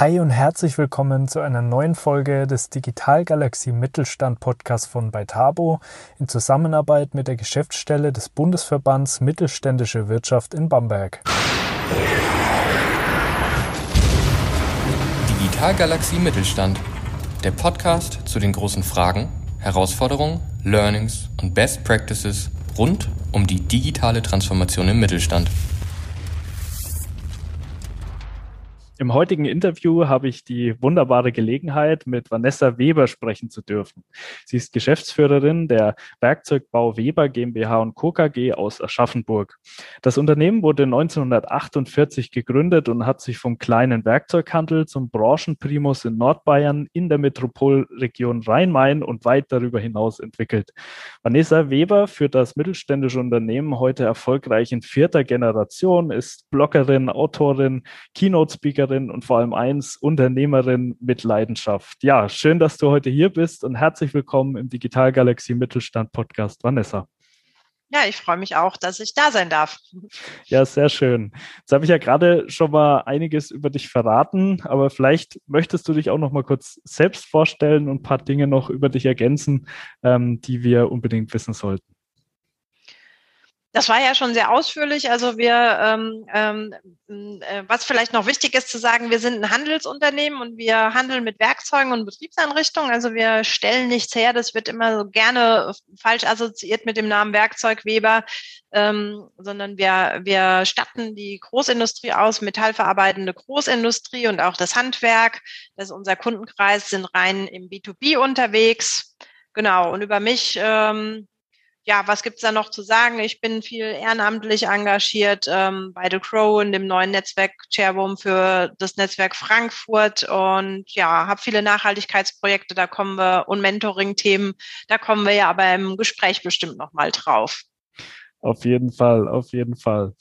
Hi und herzlich willkommen zu einer neuen Folge des Digital Galaxie Mittelstand Podcasts von Beitabo in Zusammenarbeit mit der Geschäftsstelle des Bundesverbands Mittelständische Wirtschaft in Bamberg. Digital Galaxie Mittelstand, der Podcast zu den großen Fragen, Herausforderungen, Learnings und Best Practices rund um die digitale Transformation im Mittelstand. Im heutigen Interview habe ich die wunderbare Gelegenheit, mit Vanessa Weber sprechen zu dürfen. Sie ist Geschäftsführerin der Werkzeugbau Weber GmbH und Co. KG aus Aschaffenburg. Das Unternehmen wurde 1948 gegründet und hat sich vom kleinen Werkzeughandel zum Branchenprimus in Nordbayern in der Metropolregion Rhein-Main und weit darüber hinaus entwickelt. Vanessa Weber führt das mittelständische Unternehmen heute erfolgreich in vierter Generation, ist Bloggerin, Autorin, Keynote-Speakerin Unternehmerin und vor allem eins, Unternehmerin mit Leidenschaft. Ja, schön, dass du heute hier bist und herzlich willkommen im Digital Galaxy Mittelstand Podcast, Vanessa. Ja, ich freue mich auch, dass ich da sein darf. Ja, sehr schön. Jetzt habe ich ja gerade schon mal einiges über dich verraten, aber vielleicht möchtest du dich auch noch mal kurz selbst vorstellen und ein paar Dinge noch über dich ergänzen, ähm, die wir unbedingt wissen sollten. Das war ja schon sehr ausführlich. Also wir, ähm, ähm, äh, was vielleicht noch wichtig ist zu sagen, wir sind ein Handelsunternehmen und wir handeln mit Werkzeugen und Betriebseinrichtungen. Also wir stellen nichts her. Das wird immer so gerne falsch assoziiert mit dem Namen Werkzeugweber, ähm, sondern wir, wir statten die Großindustrie aus, metallverarbeitende Großindustrie und auch das Handwerk. Das ist unser Kundenkreis, sind rein im B2B unterwegs. Genau. Und über mich ähm, ja, was gibt's da noch zu sagen? Ich bin viel ehrenamtlich engagiert ähm, bei The Crow in dem neuen Netzwerk Chairwoman für das Netzwerk Frankfurt und ja, habe viele Nachhaltigkeitsprojekte, da kommen wir und Mentoring-Themen, da kommen wir ja aber im Gespräch bestimmt nochmal drauf. Auf jeden Fall, auf jeden Fall.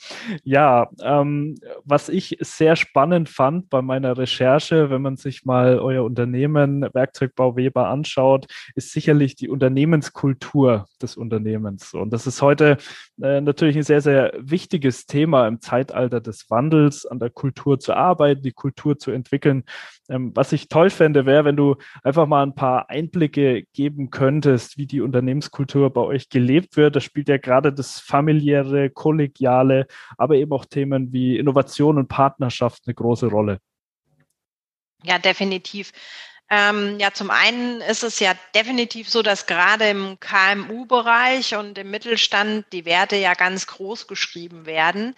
Ja, ähm, was ich sehr spannend fand bei meiner Recherche, wenn man sich mal euer Unternehmen Werkzeugbau Weber anschaut, ist sicherlich die Unternehmenskultur des Unternehmens. Und das ist heute äh, natürlich ein sehr, sehr wichtiges Thema im Zeitalter des Wandels, an der Kultur zu arbeiten, die Kultur zu entwickeln. Ähm, was ich toll fände, wäre, wenn du einfach mal ein paar Einblicke geben könntest, wie die Unternehmenskultur bei euch gelebt wird. Das spielt ja gerade das familiäre, kollegiale, aber eben auch Themen wie Innovation und Partnerschaft eine große Rolle. Ja, definitiv. Ähm, ja, zum einen ist es ja definitiv so, dass gerade im KMU-Bereich und im Mittelstand die Werte ja ganz groß geschrieben werden.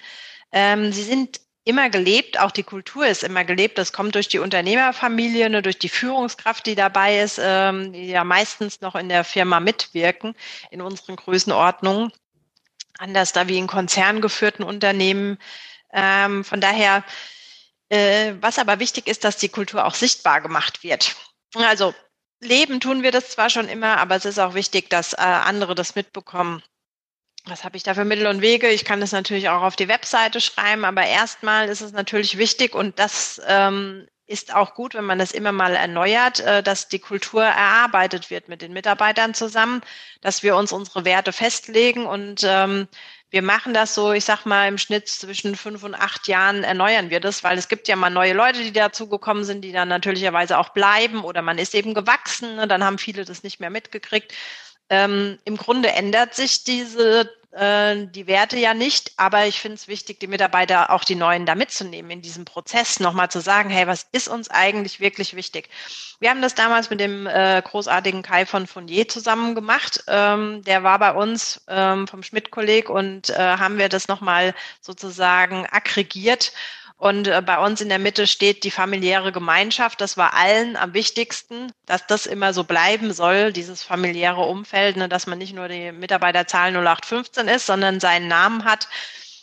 Ähm, sie sind immer gelebt, auch die Kultur ist immer gelebt. Das kommt durch die Unternehmerfamilie, ne, durch die Führungskraft, die dabei ist, ähm, die ja meistens noch in der Firma mitwirken in unseren Größenordnungen anders da wie in konzerngeführten Unternehmen. Ähm, von daher, äh, was aber wichtig ist, dass die Kultur auch sichtbar gemacht wird. Also leben tun wir das zwar schon immer, aber es ist auch wichtig, dass äh, andere das mitbekommen. Was habe ich da für Mittel und Wege? Ich kann das natürlich auch auf die Webseite schreiben, aber erstmal ist es natürlich wichtig und das ähm, ist auch gut, wenn man das immer mal erneuert, äh, dass die Kultur erarbeitet wird mit den Mitarbeitern zusammen, dass wir uns unsere Werte festlegen und ähm, wir machen das so, ich sag mal, im Schnitt zwischen fünf und acht Jahren erneuern wir das, weil es gibt ja mal neue Leute, die dazugekommen sind, die dann natürlicherweise auch bleiben oder man ist eben gewachsen, ne, dann haben viele das nicht mehr mitgekriegt. Ähm, Im Grunde ändert sich diese äh, die Werte ja nicht, aber ich finde es wichtig, die Mitarbeiter auch die neuen da mitzunehmen in diesem Prozess, nochmal zu sagen, hey, was ist uns eigentlich wirklich wichtig? Wir haben das damals mit dem äh, großartigen Kai von Fournier zusammen gemacht. Ähm, der war bei uns ähm, vom Schmidt-Kolleg und äh, haben wir das nochmal sozusagen aggregiert und äh, bei uns in der Mitte steht die familiäre Gemeinschaft. Das war allen am wichtigsten, dass das immer so bleiben soll, dieses familiäre Umfeld, ne, dass man nicht nur die Mitarbeiterzahl 0815 ist, sondern seinen Namen hat.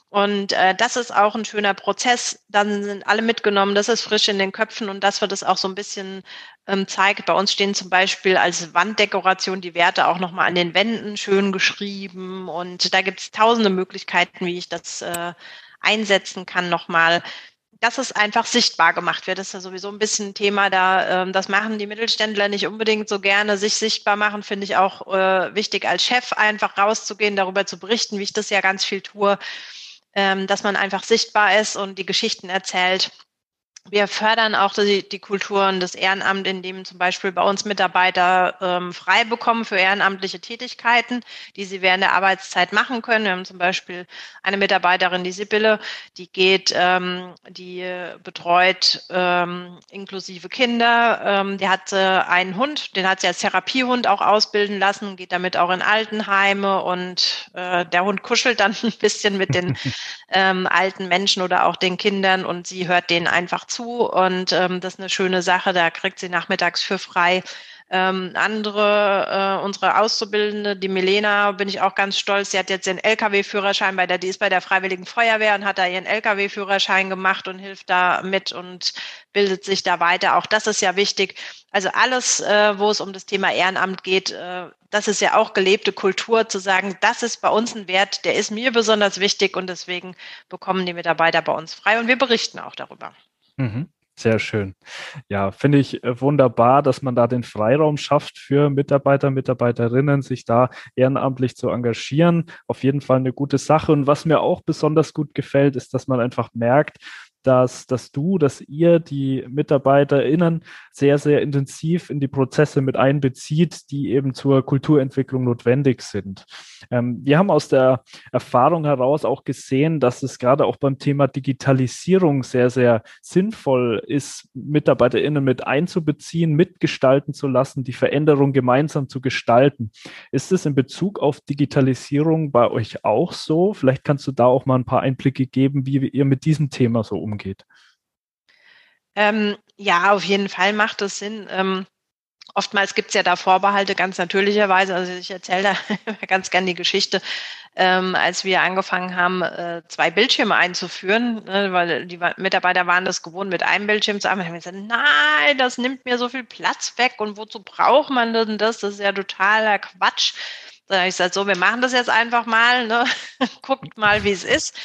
Und äh, das ist auch ein schöner Prozess. Dann sind alle mitgenommen, das ist frisch in den Köpfen und dass wir das auch so ein bisschen ähm, zeigt. Bei uns stehen zum Beispiel als Wanddekoration die Werte auch nochmal an den Wänden schön geschrieben. Und da gibt es tausende Möglichkeiten, wie ich das äh, einsetzen kann nochmal dass es einfach sichtbar gemacht wird. Das ist ja sowieso ein bisschen ein Thema da. Ähm, das machen die Mittelständler nicht unbedingt so gerne. Sich sichtbar machen finde ich auch äh, wichtig als Chef einfach rauszugehen, darüber zu berichten, wie ich das ja ganz viel tue, ähm, dass man einfach sichtbar ist und die Geschichten erzählt. Wir fördern auch die, die Kultur und das Ehrenamt, indem zum Beispiel bei uns Mitarbeiter ähm, frei bekommen für ehrenamtliche Tätigkeiten, die sie während der Arbeitszeit machen können. Wir haben zum Beispiel eine Mitarbeiterin, die Sibylle, die geht, ähm, die betreut ähm, inklusive Kinder. Ähm, die hat äh, einen Hund, den hat sie als Therapiehund auch ausbilden lassen, geht damit auch in Altenheime und äh, der Hund kuschelt dann ein bisschen mit den ähm, alten Menschen oder auch den Kindern und sie hört denen einfach zu und ähm, das ist eine schöne Sache. Da kriegt sie nachmittags für frei. Ähm, andere, äh, unsere Auszubildende, die Milena, bin ich auch ganz stolz. Sie hat jetzt den LKW-Führerschein bei der, die ist bei der Freiwilligen Feuerwehr und hat da ihren LKW-Führerschein gemacht und hilft da mit und bildet sich da weiter. Auch das ist ja wichtig. Also alles, äh, wo es um das Thema Ehrenamt geht, äh, das ist ja auch gelebte Kultur, zu sagen, das ist bei uns ein Wert, der ist mir besonders wichtig und deswegen bekommen die Mitarbeiter bei uns frei und wir berichten auch darüber. Mhm. Sehr schön. Ja, finde ich äh, wunderbar, dass man da den Freiraum schafft für Mitarbeiter, Mitarbeiterinnen, sich da ehrenamtlich zu engagieren. Auf jeden Fall eine gute Sache. Und was mir auch besonders gut gefällt, ist, dass man einfach merkt, dass, dass du, dass ihr die MitarbeiterInnen sehr, sehr intensiv in die Prozesse mit einbezieht, die eben zur Kulturentwicklung notwendig sind. Ähm, wir haben aus der Erfahrung heraus auch gesehen, dass es gerade auch beim Thema Digitalisierung sehr, sehr sinnvoll ist, MitarbeiterInnen mit einzubeziehen, mitgestalten zu lassen, die Veränderung gemeinsam zu gestalten. Ist es in Bezug auf Digitalisierung bei euch auch so? Vielleicht kannst du da auch mal ein paar Einblicke geben, wie ihr mit diesem Thema so umgeht umgeht? Ähm, ja, auf jeden Fall macht es Sinn. Ähm, oftmals gibt es ja da Vorbehalte, ganz natürlicherweise. Also ich erzähle da ganz gern die Geschichte, ähm, als wir angefangen haben, äh, zwei Bildschirme einzuführen, ne, weil die Mitarbeiter waren das gewohnt, mit einem Bildschirm zu arbeiten. haben gesagt, nein, das nimmt mir so viel Platz weg und wozu braucht man denn das? Das ist ja totaler Quatsch. Da habe ich gesagt, so, wir machen das jetzt einfach mal, ne? guckt mal, wie es ist.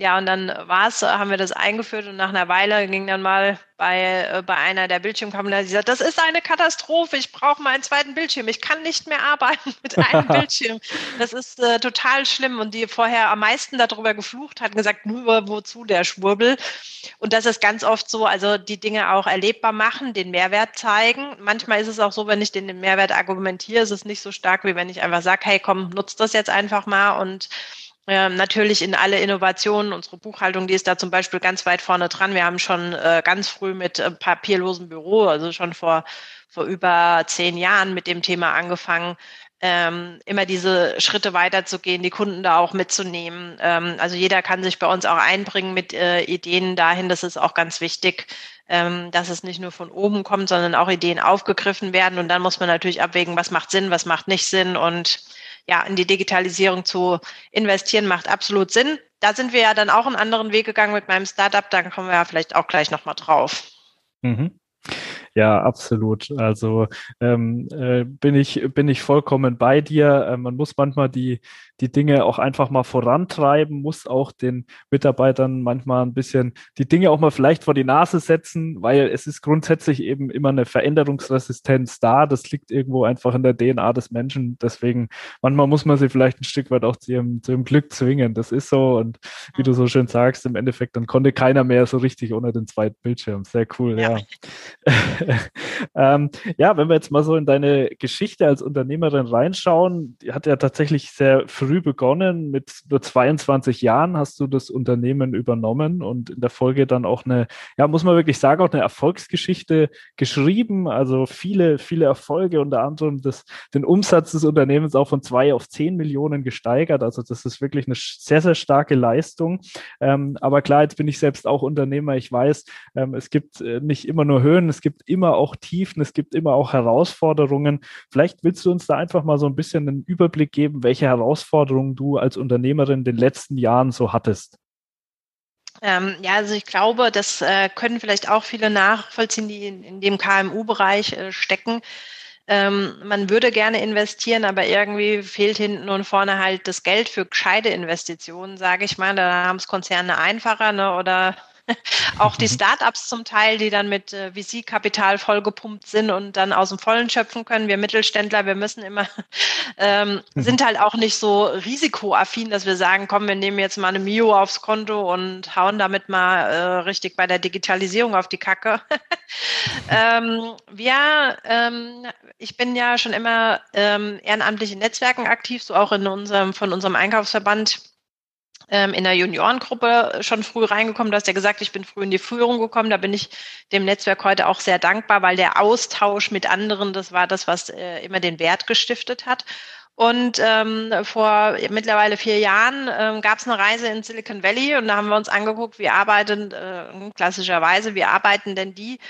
Ja, und dann war's, haben wir das eingeführt und nach einer Weile ging dann mal bei, äh, bei einer der Bildschirmkamera, die sagt, das ist eine Katastrophe, ich brauche mal einen zweiten Bildschirm, ich kann nicht mehr arbeiten mit einem Bildschirm. Das ist äh, total schlimm und die vorher am meisten darüber geflucht hat, gesagt, nur wozu der Schwurbel. Und das ist ganz oft so, also die Dinge auch erlebbar machen, den Mehrwert zeigen. Manchmal ist es auch so, wenn ich den Mehrwert argumentiere, ist es nicht so stark, wie wenn ich einfach sage, hey, komm, nutzt das jetzt einfach mal und ähm, natürlich in alle Innovationen. Unsere Buchhaltung, die ist da zum Beispiel ganz weit vorne dran. Wir haben schon äh, ganz früh mit äh, papierlosem Büro, also schon vor, vor über zehn Jahren mit dem Thema angefangen, ähm, immer diese Schritte weiterzugehen, die Kunden da auch mitzunehmen. Ähm, also jeder kann sich bei uns auch einbringen mit äh, Ideen dahin. Das ist auch ganz wichtig, ähm, dass es nicht nur von oben kommt, sondern auch Ideen aufgegriffen werden. Und dann muss man natürlich abwägen, was macht Sinn, was macht nicht Sinn und ja, in die Digitalisierung zu investieren, macht absolut Sinn. Da sind wir ja dann auch einen anderen Weg gegangen mit meinem Startup. Da kommen wir ja vielleicht auch gleich nochmal drauf. Mhm. Ja, absolut. Also ähm, äh, bin ich bin ich vollkommen bei dir. Äh, man muss manchmal die die Dinge auch einfach mal vorantreiben, muss auch den Mitarbeitern manchmal ein bisschen die Dinge auch mal vielleicht vor die Nase setzen, weil es ist grundsätzlich eben immer eine Veränderungsresistenz da. Das liegt irgendwo einfach in der DNA des Menschen. Deswegen manchmal muss man sie vielleicht ein Stück weit auch zu ihrem, zu ihrem Glück zwingen. Das ist so. Und wie du so schön sagst, im Endeffekt dann konnte keiner mehr so richtig ohne den zweiten Bildschirm. Sehr cool. ja. ja. ähm, ja, wenn wir jetzt mal so in deine Geschichte als Unternehmerin reinschauen, die hat ja tatsächlich sehr früh begonnen. Mit nur 22 Jahren hast du das Unternehmen übernommen und in der Folge dann auch eine, ja, muss man wirklich sagen, auch eine Erfolgsgeschichte geschrieben. Also viele, viele Erfolge, unter anderem das, den Umsatz des Unternehmens auch von zwei auf zehn Millionen gesteigert. Also das ist wirklich eine sehr, sehr starke Leistung. Ähm, aber klar, jetzt bin ich selbst auch Unternehmer. Ich weiß, ähm, es gibt äh, nicht immer nur Höhen, es gibt immer auch Tiefen, es gibt immer auch Herausforderungen. Vielleicht willst du uns da einfach mal so ein bisschen einen Überblick geben, welche Herausforderungen du als Unternehmerin in den letzten Jahren so hattest. Ähm, ja, also ich glaube, das äh, können vielleicht auch viele nachvollziehen, die in, in dem KMU-Bereich äh, stecken. Ähm, man würde gerne investieren, aber irgendwie fehlt hinten und vorne halt das Geld für gescheite Investitionen, sage ich mal. Da haben es Konzerne einfacher ne, oder auch die Startups zum Teil, die dann mit äh, VC-Kapital vollgepumpt sind und dann aus dem Vollen schöpfen können. Wir Mittelständler, wir müssen immer, ähm, mhm. sind halt auch nicht so risikoaffin, dass wir sagen, komm, wir nehmen jetzt mal eine Mio aufs Konto und hauen damit mal äh, richtig bei der Digitalisierung auf die Kacke. ähm, wir, ähm, ich bin ja schon immer ähm, ehrenamtlich in Netzwerken aktiv, so auch in unserem, von unserem Einkaufsverband ähm, in der Juniorengruppe schon früh reingekommen. Du hast ja gesagt, ich bin früh in die Führung gekommen. Da bin ich dem Netzwerk heute auch sehr dankbar, weil der Austausch mit anderen, das war das, was äh, immer den Wert gestiftet hat. Und ähm, vor mittlerweile vier Jahren ähm, gab es eine Reise in Silicon Valley und da haben wir uns angeguckt, wie arbeiten äh, klassischerweise, wie arbeiten denn die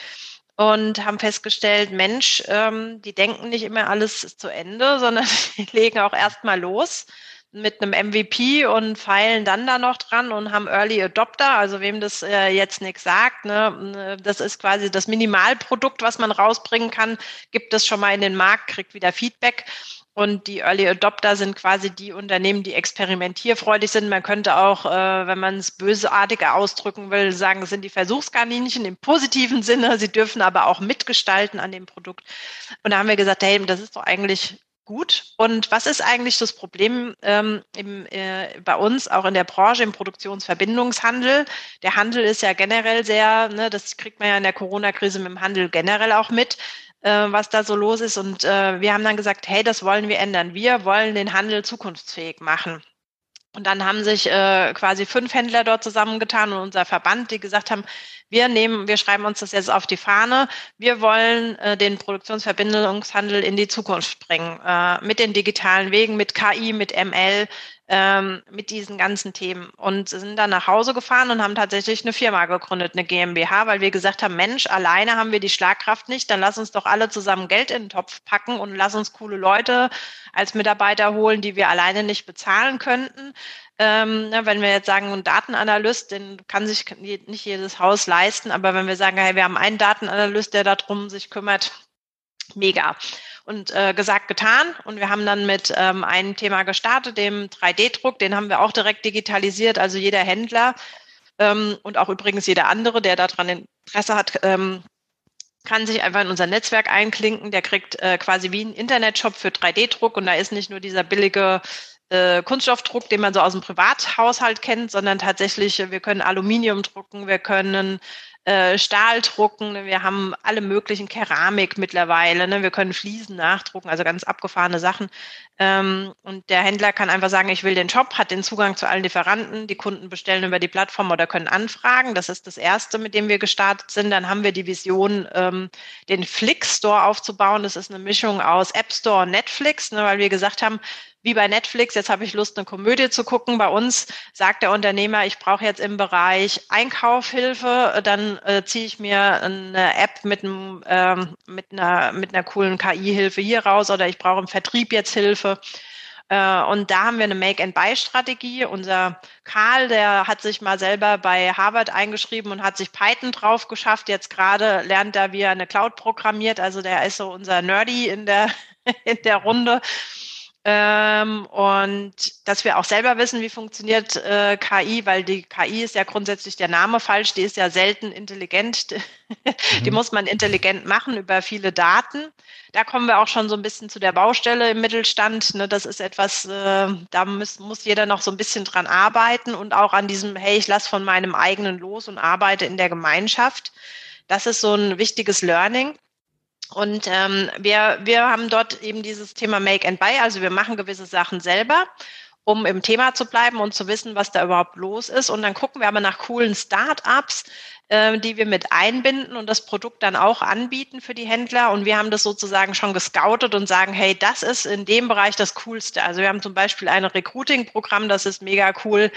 und haben festgestellt, Mensch, ähm, die denken nicht immer alles zu Ende, sondern die legen auch erstmal los mit einem MVP und feilen dann da noch dran und haben Early Adopter, also wem das äh, jetzt nichts sagt, ne, das ist quasi das Minimalprodukt, was man rausbringen kann, gibt es schon mal in den Markt, kriegt wieder Feedback. Und die Early Adopter sind quasi die Unternehmen, die experimentierfreudig sind. Man könnte auch, äh, wenn man es bösartiger ausdrücken will, sagen, es sind die Versuchskaninchen im positiven Sinne. Sie dürfen aber auch mitgestalten an dem Produkt. Und da haben wir gesagt, hey, das ist doch eigentlich gut. Und was ist eigentlich das Problem ähm, im, äh, bei uns, auch in der Branche, im Produktionsverbindungshandel? Der Handel ist ja generell sehr, ne, das kriegt man ja in der Corona-Krise mit dem Handel generell auch mit, äh, was da so los ist. Und äh, wir haben dann gesagt, hey, das wollen wir ändern. Wir wollen den Handel zukunftsfähig machen. Und dann haben sich äh, quasi fünf Händler dort zusammengetan und unser Verband, die gesagt haben, wir nehmen, wir schreiben uns das jetzt auf die Fahne. Wir wollen äh, den Produktionsverbindungshandel in die Zukunft bringen. Äh, mit den digitalen Wegen, mit KI, mit ML, ähm, mit diesen ganzen Themen. Und sind dann nach Hause gefahren und haben tatsächlich eine Firma gegründet, eine GmbH, weil wir gesagt haben, Mensch, alleine haben wir die Schlagkraft nicht, dann lass uns doch alle zusammen Geld in den Topf packen und lass uns coole Leute als Mitarbeiter holen, die wir alleine nicht bezahlen könnten. Ähm, ne, wenn wir jetzt sagen, ein Datenanalyst, den kann sich nicht jedes Haus leisten, aber wenn wir sagen, hey, wir haben einen Datenanalyst, der darum sich kümmert, mega. Und äh, gesagt, getan. Und wir haben dann mit ähm, einem Thema gestartet, dem 3D-Druck, den haben wir auch direkt digitalisiert. Also jeder Händler ähm, und auch übrigens jeder andere, der daran Interesse hat, ähm, kann sich einfach in unser Netzwerk einklinken. Der kriegt äh, quasi wie ein Internetshop für 3D-Druck und da ist nicht nur dieser billige äh, Kunststoffdruck, den man so aus dem Privathaushalt kennt, sondern tatsächlich, äh, wir können Aluminium drucken, wir können äh, Stahl drucken, ne, wir haben alle möglichen Keramik mittlerweile, ne? wir können Fliesen nachdrucken, also ganz abgefahrene Sachen. Ähm, und der Händler kann einfach sagen, ich will den Shop, hat den Zugang zu allen Lieferanten, die Kunden bestellen über die Plattform oder können anfragen. Das ist das Erste, mit dem wir gestartet sind. Dann haben wir die Vision, ähm, den Flick Store aufzubauen. Das ist eine Mischung aus App Store und Netflix, ne? weil wir gesagt haben, wie bei Netflix, jetzt habe ich Lust, eine Komödie zu gucken. Bei uns sagt der Unternehmer, ich brauche jetzt im Bereich Einkaufhilfe, dann äh, ziehe ich mir eine App mit, einem, ähm, mit, einer, mit einer coolen KI-Hilfe hier raus oder ich brauche im Vertrieb jetzt Hilfe. Äh, und da haben wir eine Make-and-Buy-Strategie. Unser Karl, der hat sich mal selber bei Harvard eingeschrieben und hat sich Python drauf geschafft. Jetzt gerade lernt er, wie er eine Cloud programmiert. Also der ist so unser Nerdy in der, in der Runde. Ähm, und dass wir auch selber wissen, wie funktioniert äh, KI, weil die KI ist ja grundsätzlich der Name falsch, die ist ja selten intelligent. die mhm. muss man intelligent machen über viele Daten. Da kommen wir auch schon so ein bisschen zu der Baustelle im Mittelstand. Ne? Das ist etwas, äh, da muss, muss jeder noch so ein bisschen dran arbeiten und auch an diesem, hey, ich lasse von meinem eigenen los und arbeite in der Gemeinschaft. Das ist so ein wichtiges Learning. Und ähm, wir, wir haben dort eben dieses Thema Make and Buy, also wir machen gewisse Sachen selber, um im Thema zu bleiben und zu wissen, was da überhaupt los ist. Und dann gucken wir aber nach coolen Start-ups, äh, die wir mit einbinden und das Produkt dann auch anbieten für die Händler. Und wir haben das sozusagen schon gescoutet und sagen, hey, das ist in dem Bereich das Coolste. Also wir haben zum Beispiel ein Recruiting-Programm, das ist mega cool.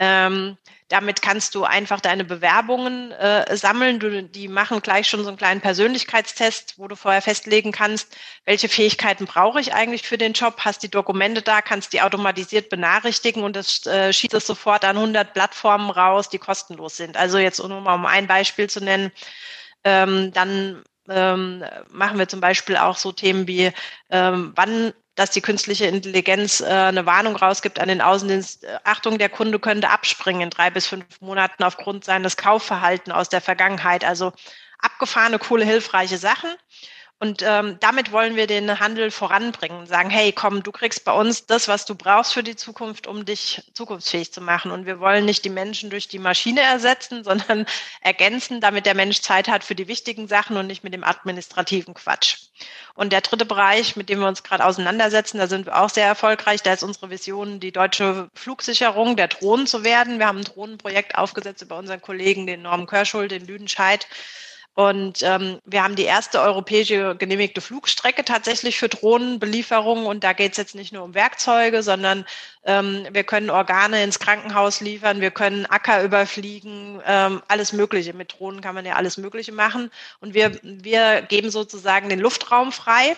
Ähm, damit kannst du einfach deine Bewerbungen äh, sammeln. Du, die machen gleich schon so einen kleinen Persönlichkeitstest, wo du vorher festlegen kannst, welche Fähigkeiten brauche ich eigentlich für den Job. Hast die Dokumente da, kannst die automatisiert benachrichtigen und das äh, schießt es sofort an 100 Plattformen raus, die kostenlos sind. Also jetzt nur mal um ein Beispiel zu nennen. Ähm, dann ähm, machen wir zum Beispiel auch so Themen wie, ähm, wann dass die künstliche Intelligenz äh, eine Warnung rausgibt an den Außendienst. Äh, Achtung, der Kunde könnte abspringen in drei bis fünf Monaten aufgrund seines Kaufverhaltens aus der Vergangenheit. Also abgefahrene, coole, hilfreiche Sachen. Und ähm, damit wollen wir den Handel voranbringen sagen, hey, komm, du kriegst bei uns das, was du brauchst für die Zukunft, um dich zukunftsfähig zu machen. Und wir wollen nicht die Menschen durch die Maschine ersetzen, sondern ergänzen, damit der Mensch Zeit hat für die wichtigen Sachen und nicht mit dem administrativen Quatsch. Und der dritte Bereich, mit dem wir uns gerade auseinandersetzen, da sind wir auch sehr erfolgreich. Da ist unsere Vision, die deutsche Flugsicherung der Drohnen zu werden. Wir haben ein Drohnenprojekt aufgesetzt über unseren Kollegen, den Norm Körschul, den Lüdenscheid und ähm, wir haben die erste europäische genehmigte Flugstrecke tatsächlich für Drohnenbelieferungen. Und da geht es jetzt nicht nur um Werkzeuge, sondern ähm, wir können Organe ins Krankenhaus liefern, wir können Acker überfliegen, ähm, alles Mögliche. Mit Drohnen kann man ja alles Mögliche machen. Und wir, wir geben sozusagen den Luftraum frei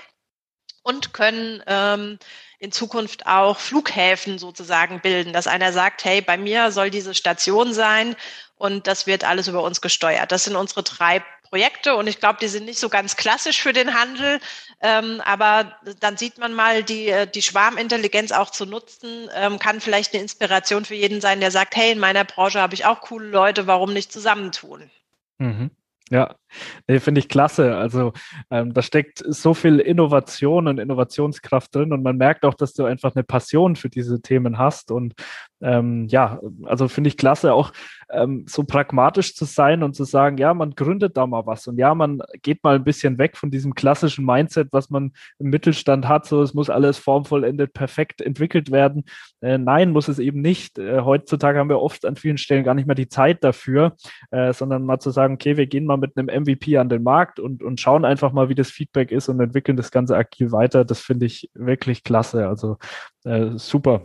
und können ähm, in Zukunft auch Flughäfen sozusagen bilden, dass einer sagt, hey, bei mir soll diese Station sein und das wird alles über uns gesteuert. Das sind unsere drei Projekte und ich glaube, die sind nicht so ganz klassisch für den Handel, ähm, aber dann sieht man mal, die, äh, die Schwarmintelligenz auch zu nutzen, ähm, kann vielleicht eine Inspiration für jeden sein, der sagt, hey, in meiner Branche habe ich auch coole Leute, warum nicht zusammentun? Mhm. Ja, nee, finde ich klasse. Also ähm, da steckt so viel Innovation und Innovationskraft drin und man merkt auch, dass du einfach eine Passion für diese Themen hast. Und ähm, ja, also finde ich klasse, auch ähm, so pragmatisch zu sein und zu sagen, ja, man gründet da mal was und ja, man geht mal ein bisschen weg von diesem klassischen Mindset, was man im Mittelstand hat, so es muss alles formvollendet perfekt entwickelt werden. Äh, nein, muss es eben nicht. Äh, heutzutage haben wir oft an vielen Stellen gar nicht mehr die Zeit dafür, äh, sondern mal zu sagen, okay, wir gehen mal mit einem MVP an den Markt und, und schauen einfach mal, wie das Feedback ist und entwickeln das Ganze agil weiter. Das finde ich wirklich klasse. Also äh, super.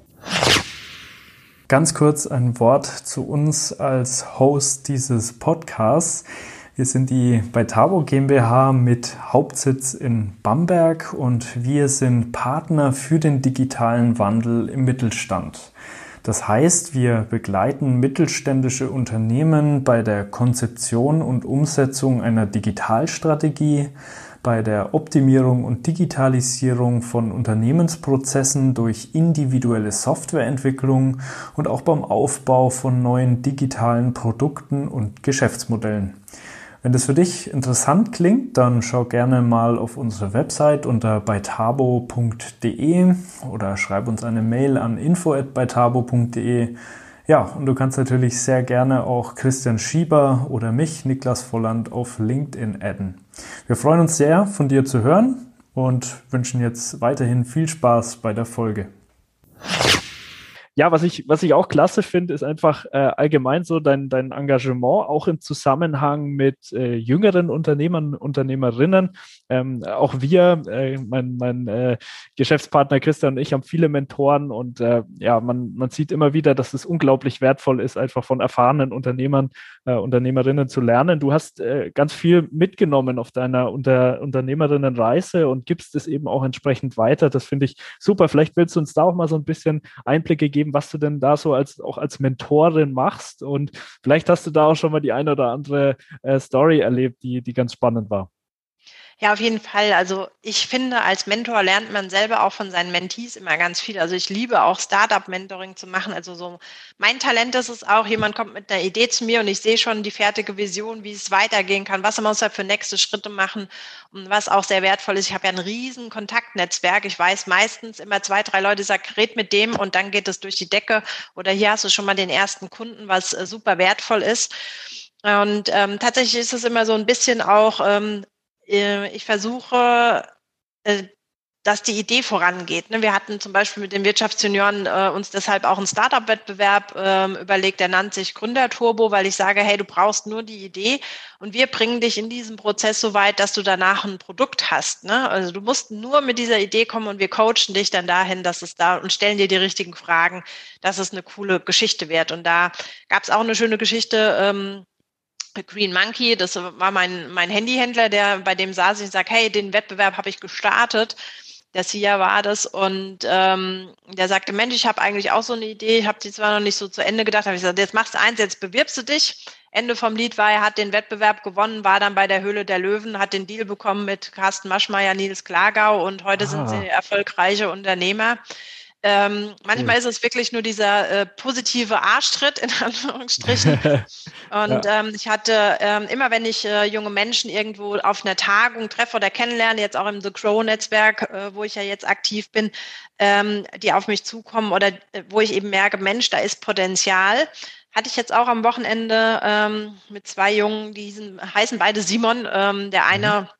Ganz kurz ein Wort zu uns als Host dieses Podcasts. Wir sind die Beitabo GmbH mit Hauptsitz in Bamberg und wir sind Partner für den digitalen Wandel im Mittelstand. Das heißt, wir begleiten mittelständische Unternehmen bei der Konzeption und Umsetzung einer Digitalstrategie, bei der Optimierung und Digitalisierung von Unternehmensprozessen durch individuelle Softwareentwicklung und auch beim Aufbau von neuen digitalen Produkten und Geschäftsmodellen. Wenn das für dich interessant klingt, dann schau gerne mal auf unsere Website unter beitabo.de oder schreib uns eine Mail an info@beitabo.de. Ja, und du kannst natürlich sehr gerne auch Christian Schieber oder mich, Niklas Volland, auf LinkedIn adden. Wir freuen uns sehr, von dir zu hören und wünschen jetzt weiterhin viel Spaß bei der Folge ja, was ich, was ich auch klasse finde, ist einfach äh, allgemein so dein, dein Engagement, auch im Zusammenhang mit äh, jüngeren Unternehmern, Unternehmerinnen. Ähm, auch wir, äh, mein, mein äh, Geschäftspartner Christian und ich haben viele Mentoren und äh, ja, man, man sieht immer wieder, dass es unglaublich wertvoll ist, einfach von erfahrenen Unternehmern, äh, Unternehmerinnen zu lernen. Du hast ganz viel mitgenommen auf deiner Unter Unternehmerinnenreise und gibst es eben auch entsprechend weiter. Das finde ich super. Vielleicht willst du uns da auch mal so ein bisschen Einblicke geben, was du denn da so als auch als Mentorin machst. Und vielleicht hast du da auch schon mal die eine oder andere äh, Story erlebt, die, die ganz spannend war. Ja, auf jeden Fall. Also ich finde, als Mentor lernt man selber auch von seinen Mentees immer ganz viel. Also ich liebe auch Startup-Mentoring zu machen. Also so mein Talent ist es auch, jemand kommt mit einer Idee zu mir und ich sehe schon die fertige Vision, wie es weitergehen kann, was muss er für nächste Schritte machen und was auch sehr wertvoll ist. Ich habe ja ein riesen Kontaktnetzwerk. Ich weiß meistens immer zwei, drei Leute sagen, red mit dem und dann geht es durch die Decke oder hier hast du schon mal den ersten Kunden, was äh, super wertvoll ist. Und ähm, tatsächlich ist es immer so ein bisschen auch ähm, äh, ich versuche, äh, dass die Idee vorangeht. Ne? Wir hatten zum Beispiel mit den Wirtschaftsjunioren äh, uns deshalb auch einen Startup-Wettbewerb ähm, überlegt, der nennt sich Gründerturbo, weil ich sage, hey, du brauchst nur die Idee und wir bringen dich in diesem Prozess so weit, dass du danach ein Produkt hast. Ne? Also du musst nur mit dieser Idee kommen und wir coachen dich dann dahin, dass es da und stellen dir die richtigen Fragen, dass es eine coole Geschichte wird. Und da gab es auch eine schöne Geschichte. Green Monkey, das war mein, mein Handyhändler, der bei dem saß ich und sagt, hey, den Wettbewerb habe ich gestartet. der SIA war das, und ähm, der sagte, Mensch, ich habe eigentlich auch so eine Idee, ich habe die zwar noch nicht so zu Ende gedacht, habe ich gesagt, jetzt machst du eins, jetzt bewirbst du dich. Ende vom Lied war, er hat den Wettbewerb gewonnen, war dann bei der Höhle der Löwen, hat den Deal bekommen mit Carsten Maschmeyer, Nils Klagau und heute ah. sind sie erfolgreiche Unternehmer. Ähm, manchmal cool. ist es wirklich nur dieser äh, positive Arschtritt in Anführungsstrichen. Und ja. ähm, ich hatte ähm, immer, wenn ich äh, junge Menschen irgendwo auf einer Tagung treffe oder kennenlerne, jetzt auch im The Crow-Netzwerk, äh, wo ich ja jetzt aktiv bin, ähm, die auf mich zukommen oder äh, wo ich eben merke, Mensch, da ist Potenzial. Hatte ich jetzt auch am Wochenende ähm, mit zwei Jungen, die heißen beide Simon. Ähm, der eine mhm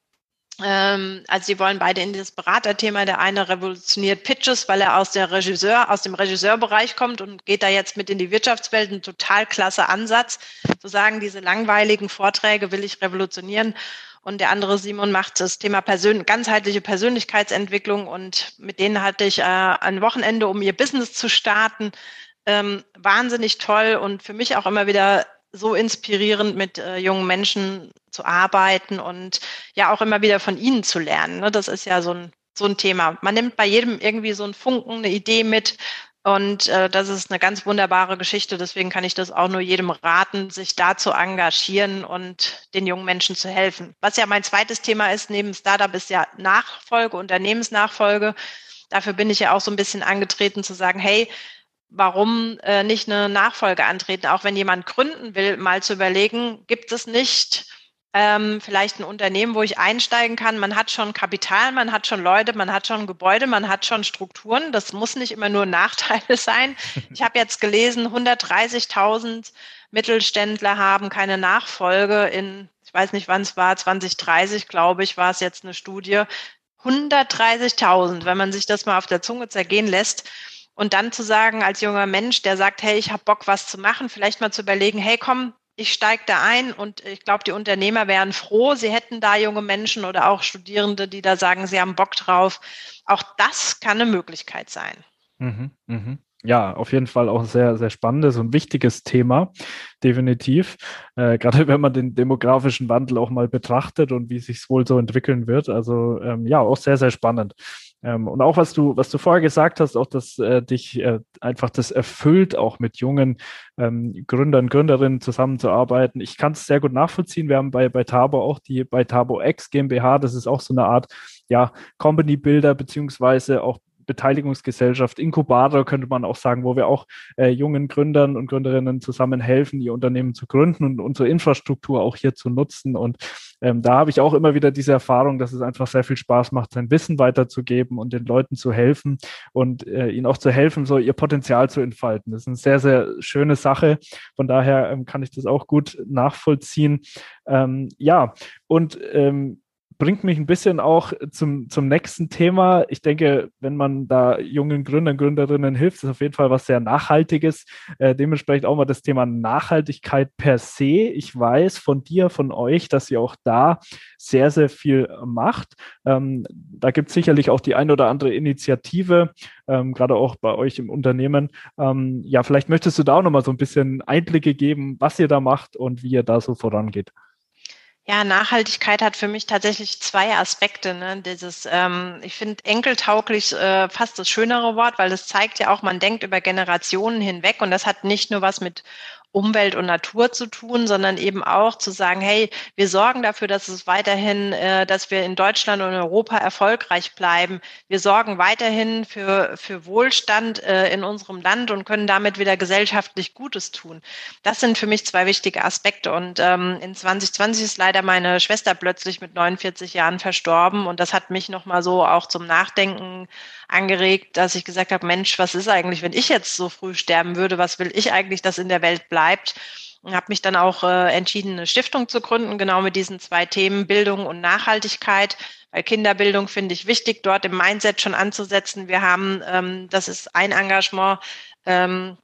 also sie wollen beide in dieses Beraterthema. Der eine revolutioniert Pitches, weil er aus der Regisseur, aus dem Regisseurbereich kommt und geht da jetzt mit in die Wirtschaftswelt. Ein total klasse Ansatz, zu sagen, diese langweiligen Vorträge will ich revolutionieren. Und der andere Simon macht das Thema Persön ganzheitliche Persönlichkeitsentwicklung. Und mit denen hatte ich äh, ein Wochenende, um ihr Business zu starten. Ähm, wahnsinnig toll und für mich auch immer wieder so inspirierend, mit äh, jungen Menschen zu arbeiten und ja auch immer wieder von ihnen zu lernen. Ne? Das ist ja so ein, so ein Thema. Man nimmt bei jedem irgendwie so einen Funken, eine Idee mit. Und äh, das ist eine ganz wunderbare Geschichte. Deswegen kann ich das auch nur jedem raten, sich da zu engagieren und den jungen Menschen zu helfen. Was ja mein zweites Thema ist, neben Startup ist ja Nachfolge, Unternehmensnachfolge. Dafür bin ich ja auch so ein bisschen angetreten zu sagen, hey, warum äh, nicht eine Nachfolge antreten? Auch wenn jemand gründen will, mal zu überlegen, gibt es nicht ähm, vielleicht ein Unternehmen, wo ich einsteigen kann? Man hat schon Kapital, man hat schon Leute, man hat schon Gebäude, man hat schon Strukturen. Das muss nicht immer nur Nachteile sein. Ich habe jetzt gelesen, 130.000 Mittelständler haben keine Nachfolge in, ich weiß nicht, wann es war, 2030, glaube ich, war es jetzt eine Studie. 130.000, wenn man sich das mal auf der Zunge zergehen lässt. Und dann zu sagen, als junger Mensch, der sagt, hey, ich habe Bock, was zu machen, vielleicht mal zu überlegen, hey, komm, ich steige da ein und ich glaube, die Unternehmer wären froh, sie hätten da junge Menschen oder auch Studierende, die da sagen, sie haben Bock drauf. Auch das kann eine Möglichkeit sein. Mhm, mh. Ja, auf jeden Fall auch ein sehr, sehr spannendes und wichtiges Thema, definitiv. Äh, gerade wenn man den demografischen Wandel auch mal betrachtet und wie sich es wohl so entwickeln wird. Also ähm, ja, auch sehr, sehr spannend. Ähm, und auch was du, was du vorher gesagt hast, auch dass äh, dich äh, einfach das erfüllt, auch mit jungen ähm, Gründern, Gründerinnen zusammenzuarbeiten. Ich kann es sehr gut nachvollziehen. Wir haben bei, bei Tabo auch die bei Tabo X GmbH, das ist auch so eine Art ja, Company Builder beziehungsweise auch Beteiligungsgesellschaft, Inkubator könnte man auch sagen, wo wir auch äh, jungen Gründern und Gründerinnen zusammen helfen, ihr Unternehmen zu gründen und unsere Infrastruktur auch hier zu nutzen. Und ähm, da habe ich auch immer wieder diese Erfahrung, dass es einfach sehr viel Spaß macht, sein Wissen weiterzugeben und den Leuten zu helfen und äh, ihnen auch zu helfen, so ihr Potenzial zu entfalten. Das ist eine sehr, sehr schöne Sache. Von daher ähm, kann ich das auch gut nachvollziehen. Ähm, ja, und ähm, bringt mich ein bisschen auch zum, zum nächsten Thema. Ich denke, wenn man da jungen Gründern, Gründerinnen hilft, ist auf jeden Fall was sehr Nachhaltiges. Äh, dementsprechend auch mal das Thema Nachhaltigkeit per se. Ich weiß von dir, von euch, dass ihr auch da sehr, sehr viel macht. Ähm, da gibt es sicherlich auch die ein oder andere Initiative, ähm, gerade auch bei euch im Unternehmen. Ähm, ja, vielleicht möchtest du da auch noch mal so ein bisschen Einblicke geben, was ihr da macht und wie ihr da so vorangeht. Ja, Nachhaltigkeit hat für mich tatsächlich zwei Aspekte. Ne? Dieses, ähm, ich finde enkeltauglich äh, fast das schönere Wort, weil das zeigt ja auch, man denkt über Generationen hinweg und das hat nicht nur was mit Umwelt und Natur zu tun, sondern eben auch zu sagen, hey, wir sorgen dafür, dass es weiterhin, äh, dass wir in Deutschland und Europa erfolgreich bleiben. Wir sorgen weiterhin für, für Wohlstand äh, in unserem Land und können damit wieder gesellschaftlich Gutes tun. Das sind für mich zwei wichtige Aspekte. Und ähm, in 2020 ist leider meine Schwester plötzlich mit 49 Jahren verstorben und das hat mich nochmal so auch zum Nachdenken angeregt, dass ich gesagt habe, Mensch, was ist eigentlich, wenn ich jetzt so früh sterben würde? Was will ich eigentlich, dass in der Welt bleibt? Und habe mich dann auch äh, entschieden, eine Stiftung zu gründen, genau mit diesen zwei Themen Bildung und Nachhaltigkeit. Weil Kinderbildung finde ich wichtig, dort im Mindset schon anzusetzen. Wir haben, ähm, das ist ein Engagement, ähm,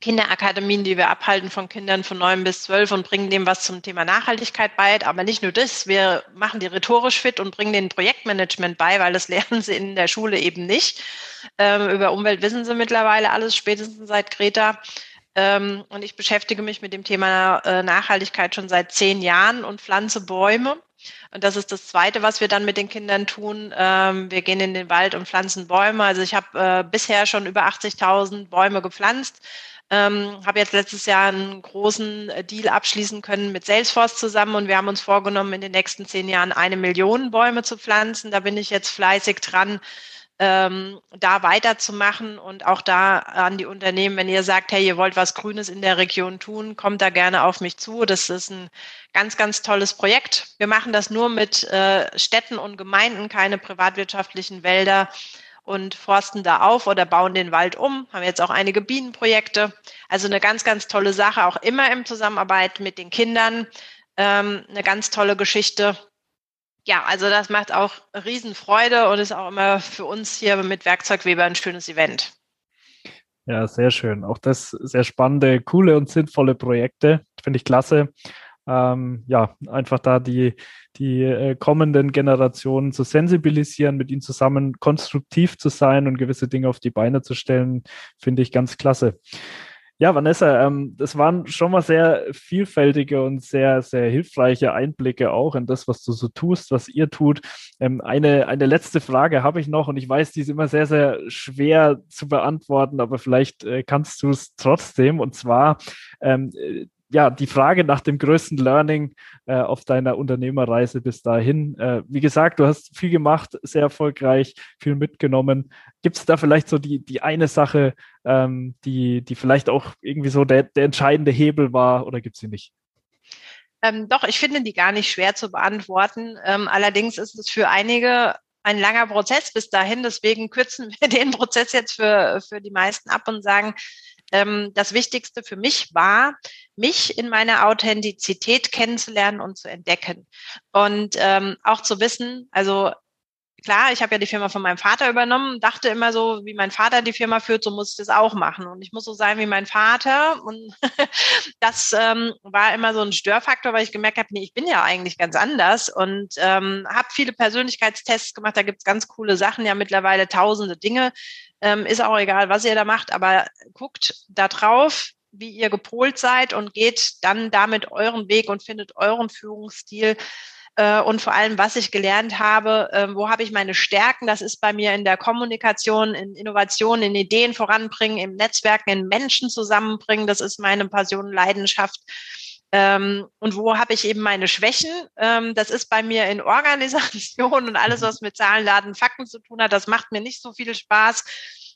Kinderakademien, die wir abhalten von Kindern von neun bis zwölf und bringen dem was zum Thema Nachhaltigkeit bei. Aber nicht nur das, wir machen die rhetorisch fit und bringen den Projektmanagement bei, weil das lernen sie in der Schule eben nicht. Ähm, über Umwelt wissen sie mittlerweile alles, spätestens seit Greta. Ähm, und ich beschäftige mich mit dem Thema äh, Nachhaltigkeit schon seit zehn Jahren und pflanze Bäume. Und das ist das Zweite, was wir dann mit den Kindern tun. Ähm, wir gehen in den Wald und pflanzen Bäume. Also ich habe äh, bisher schon über 80.000 Bäume gepflanzt. Ähm, habe jetzt letztes Jahr einen großen äh, Deal abschließen können mit Salesforce zusammen und wir haben uns vorgenommen, in den nächsten zehn Jahren eine Million Bäume zu pflanzen. Da bin ich jetzt fleißig dran, ähm, da weiterzumachen und auch da an die Unternehmen, wenn ihr sagt, hey, ihr wollt was Grünes in der Region tun, kommt da gerne auf mich zu. Das ist ein ganz, ganz tolles Projekt. Wir machen das nur mit äh, Städten und Gemeinden, keine privatwirtschaftlichen Wälder und forsten da auf oder bauen den Wald um. Haben jetzt auch einige Bienenprojekte. Also eine ganz, ganz tolle Sache, auch immer in Zusammenarbeit mit den Kindern. Ähm, eine ganz tolle Geschichte. Ja, also das macht auch Riesenfreude und ist auch immer für uns hier mit Werkzeugweber ein schönes Event. Ja, sehr schön. Auch das sehr spannende, coole und sinnvolle Projekte. Finde ich klasse ähm, ja, einfach da die, die äh, kommenden Generationen zu sensibilisieren, mit ihnen zusammen konstruktiv zu sein und gewisse Dinge auf die Beine zu stellen, finde ich ganz klasse. Ja, Vanessa, ähm, das waren schon mal sehr vielfältige und sehr, sehr hilfreiche Einblicke auch in das, was du so tust, was ihr tut. Ähm, eine, eine letzte Frage habe ich noch und ich weiß, die ist immer sehr, sehr schwer zu beantworten, aber vielleicht äh, kannst du es trotzdem. Und zwar, ähm, ja, die Frage nach dem größten Learning äh, auf deiner Unternehmerreise bis dahin. Äh, wie gesagt, du hast viel gemacht, sehr erfolgreich, viel mitgenommen. Gibt es da vielleicht so die, die eine Sache, ähm, die, die vielleicht auch irgendwie so der, der entscheidende Hebel war oder gibt es sie nicht? Ähm, doch, ich finde die gar nicht schwer zu beantworten. Ähm, allerdings ist es für einige ein langer Prozess bis dahin. Deswegen kürzen wir den Prozess jetzt für, für die meisten ab und sagen, ähm, das Wichtigste für mich war, mich in meiner Authentizität kennenzulernen und zu entdecken. Und ähm, auch zu wissen, also klar, ich habe ja die Firma von meinem Vater übernommen, dachte immer so, wie mein Vater die Firma führt, so muss ich das auch machen. Und ich muss so sein wie mein Vater. Und das ähm, war immer so ein Störfaktor, weil ich gemerkt habe, nee, ich bin ja eigentlich ganz anders und ähm, habe viele Persönlichkeitstests gemacht. Da gibt's ganz coole Sachen, ja mittlerweile tausende Dinge. Ähm, ist auch egal, was ihr da macht, aber guckt da drauf, wie ihr gepolt seid und geht dann damit euren Weg und findet euren Führungsstil äh, und vor allem, was ich gelernt habe, äh, wo habe ich meine Stärken. Das ist bei mir in der Kommunikation, in Innovation, in Ideen voranbringen, im Netzwerken, in Menschen zusammenbringen. Das ist meine Passion, Leidenschaft. Ähm, und wo habe ich eben meine Schwächen? Ähm, das ist bei mir in Organisation und alles, was mit Zahlen, Daten, Fakten zu tun hat. Das macht mir nicht so viel Spaß.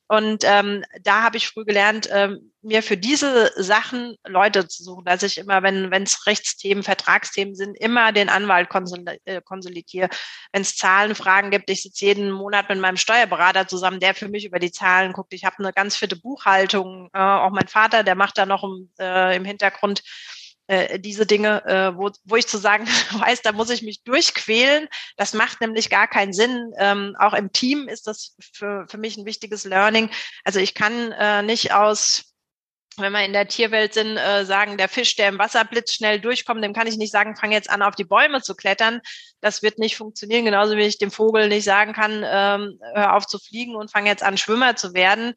Und ähm, da habe ich früh gelernt, ähm, mir für diese Sachen Leute zu suchen, dass ich immer, wenn es Rechtsthemen, Vertragsthemen sind, immer den Anwalt äh, konsolidiere. Wenn es Zahlenfragen gibt, ich sitze jeden Monat mit meinem Steuerberater zusammen, der für mich über die Zahlen guckt. Ich habe eine ganz fitte Buchhaltung. Äh, auch mein Vater, der macht da noch im, äh, im Hintergrund äh, diese Dinge, äh, wo, wo ich zu sagen weiß, da muss ich mich durchquälen. Das macht nämlich gar keinen Sinn. Ähm, auch im Team ist das für, für mich ein wichtiges Learning. Also ich kann äh, nicht aus wenn wir in der Tierwelt sind, äh, sagen, der Fisch, der im Wasser blitzschnell durchkommt, dem kann ich nicht sagen, fang jetzt an, auf die Bäume zu klettern. Das wird nicht funktionieren, genauso wie ich dem Vogel nicht sagen kann, ähm, hör auf zu fliegen und fang jetzt an, Schwimmer zu werden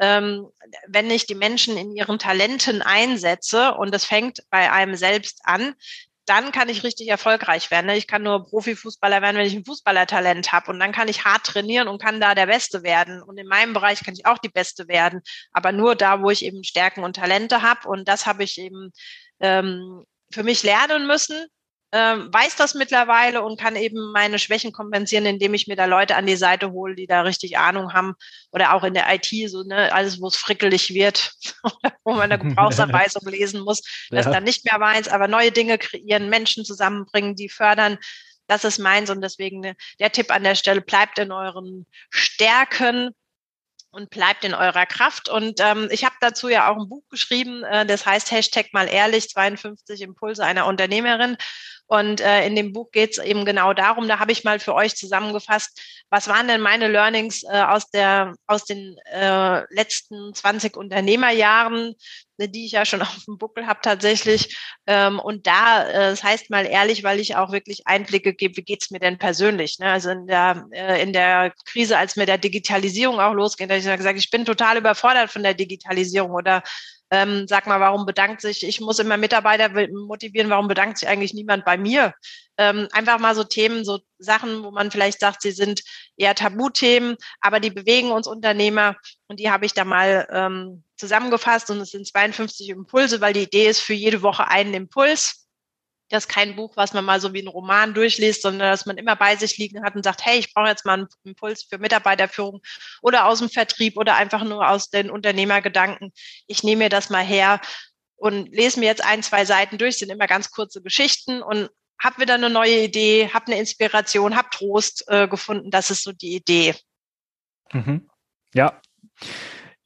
wenn ich die Menschen in ihren Talenten einsetze und das fängt bei einem selbst an, dann kann ich richtig erfolgreich werden. Ich kann nur Profifußballer werden, wenn ich ein Fußballertalent habe. Und dann kann ich hart trainieren und kann da der Beste werden. Und in meinem Bereich kann ich auch die Beste werden. Aber nur da, wo ich eben Stärken und Talente habe. Und das habe ich eben ähm, für mich lernen müssen ähm, weiß das mittlerweile und kann eben meine Schwächen kompensieren, indem ich mir da Leute an die Seite hole, die da richtig Ahnung haben. Oder auch in der IT, so ne, alles, wo es frickelig wird, wo man eine Gebrauchsanweisung lesen muss, das ja. dann nicht mehr weiß, aber neue Dinge kreieren, Menschen zusammenbringen, die fördern. Das ist meins und deswegen ne, der Tipp an der Stelle, bleibt in euren Stärken, und bleibt in eurer Kraft. Und ähm, ich habe dazu ja auch ein Buch geschrieben, äh, das heißt Hashtag mal ehrlich, 52 Impulse einer Unternehmerin. Und äh, in dem Buch geht es eben genau darum, da habe ich mal für euch zusammengefasst, was waren denn meine Learnings äh, aus, der, aus den letzten 20 Unternehmerjahren, ne, die ich ja schon auf dem Buckel habe tatsächlich. Ähm, und da, äh, das heißt mal ehrlich, weil ich auch wirklich Einblicke gebe, wie geht's mir denn persönlich? Ne? Also in der, in der Krise, als mit der Digitalisierung auch losgeht, da habe ich gesagt, ich bin total überfordert von der Digitalisierung oder ähm, sag mal, warum bedankt sich, ich muss immer Mitarbeiter motivieren, warum bedankt sich eigentlich niemand bei mir? Ähm, einfach mal so Themen, so Sachen, wo man vielleicht sagt, sie sind eher Tabuthemen, aber die bewegen uns Unternehmer und die habe ich da mal ähm, zusammengefasst und es sind 52 Impulse, weil die Idee ist für jede Woche einen Impuls. Das ist kein Buch, was man mal so wie ein Roman durchliest, sondern dass man immer bei sich liegen hat und sagt, hey, ich brauche jetzt mal einen Impuls für Mitarbeiterführung oder aus dem Vertrieb oder einfach nur aus den Unternehmergedanken. Ich nehme mir das mal her und lese mir jetzt ein, zwei Seiten durch, sind immer ganz kurze Geschichten und habe wieder eine neue Idee, habe eine Inspiration, habe Trost äh, gefunden. Das ist so die Idee. Mhm. Ja.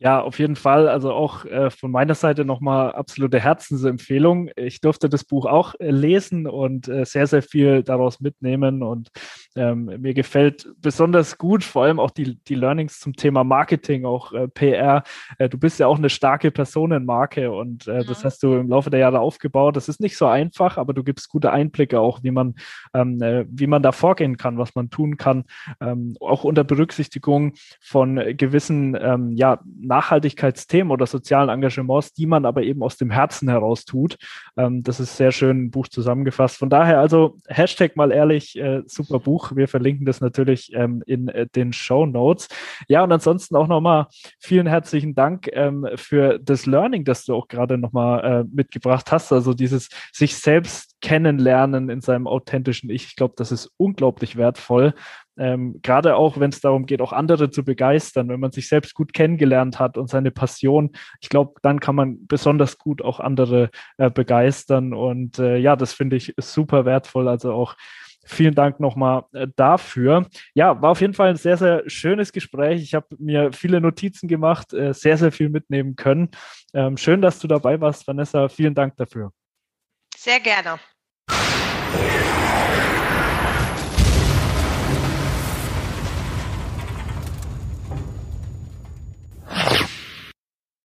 Ja, auf jeden Fall. Also auch äh, von meiner Seite nochmal absolute Herzensempfehlung. Ich durfte das Buch auch äh, lesen und äh, sehr, sehr viel daraus mitnehmen. Und ähm, mir gefällt besonders gut, vor allem auch die, die Learnings zum Thema Marketing, auch äh, PR. Äh, du bist ja auch eine starke Personenmarke und äh, mhm. das hast du im Laufe der Jahre aufgebaut. Das ist nicht so einfach, aber du gibst gute Einblicke auch, wie man, ähm, wie man da vorgehen kann, was man tun kann, ähm, auch unter Berücksichtigung von gewissen, ähm, ja, Nachhaltigkeitsthemen oder sozialen Engagements, die man aber eben aus dem Herzen heraus tut. Ähm, das ist sehr schön ein Buch zusammengefasst. Von daher also Hashtag mal ehrlich, äh, super Buch. Wir verlinken das natürlich ähm, in äh, den Show Notes. Ja, und ansonsten auch nochmal vielen herzlichen Dank ähm, für das Learning, das du auch gerade nochmal äh, mitgebracht hast. Also dieses sich selbst kennenlernen in seinem authentischen Ich. Ich glaube, das ist unglaublich wertvoll. Ähm, Gerade auch, wenn es darum geht, auch andere zu begeistern, wenn man sich selbst gut kennengelernt hat und seine Passion, ich glaube, dann kann man besonders gut auch andere äh, begeistern. Und äh, ja, das finde ich super wertvoll. Also auch vielen Dank nochmal äh, dafür. Ja, war auf jeden Fall ein sehr, sehr schönes Gespräch. Ich habe mir viele Notizen gemacht, äh, sehr, sehr viel mitnehmen können. Ähm, schön, dass du dabei warst, Vanessa. Vielen Dank dafür. Sehr gerne.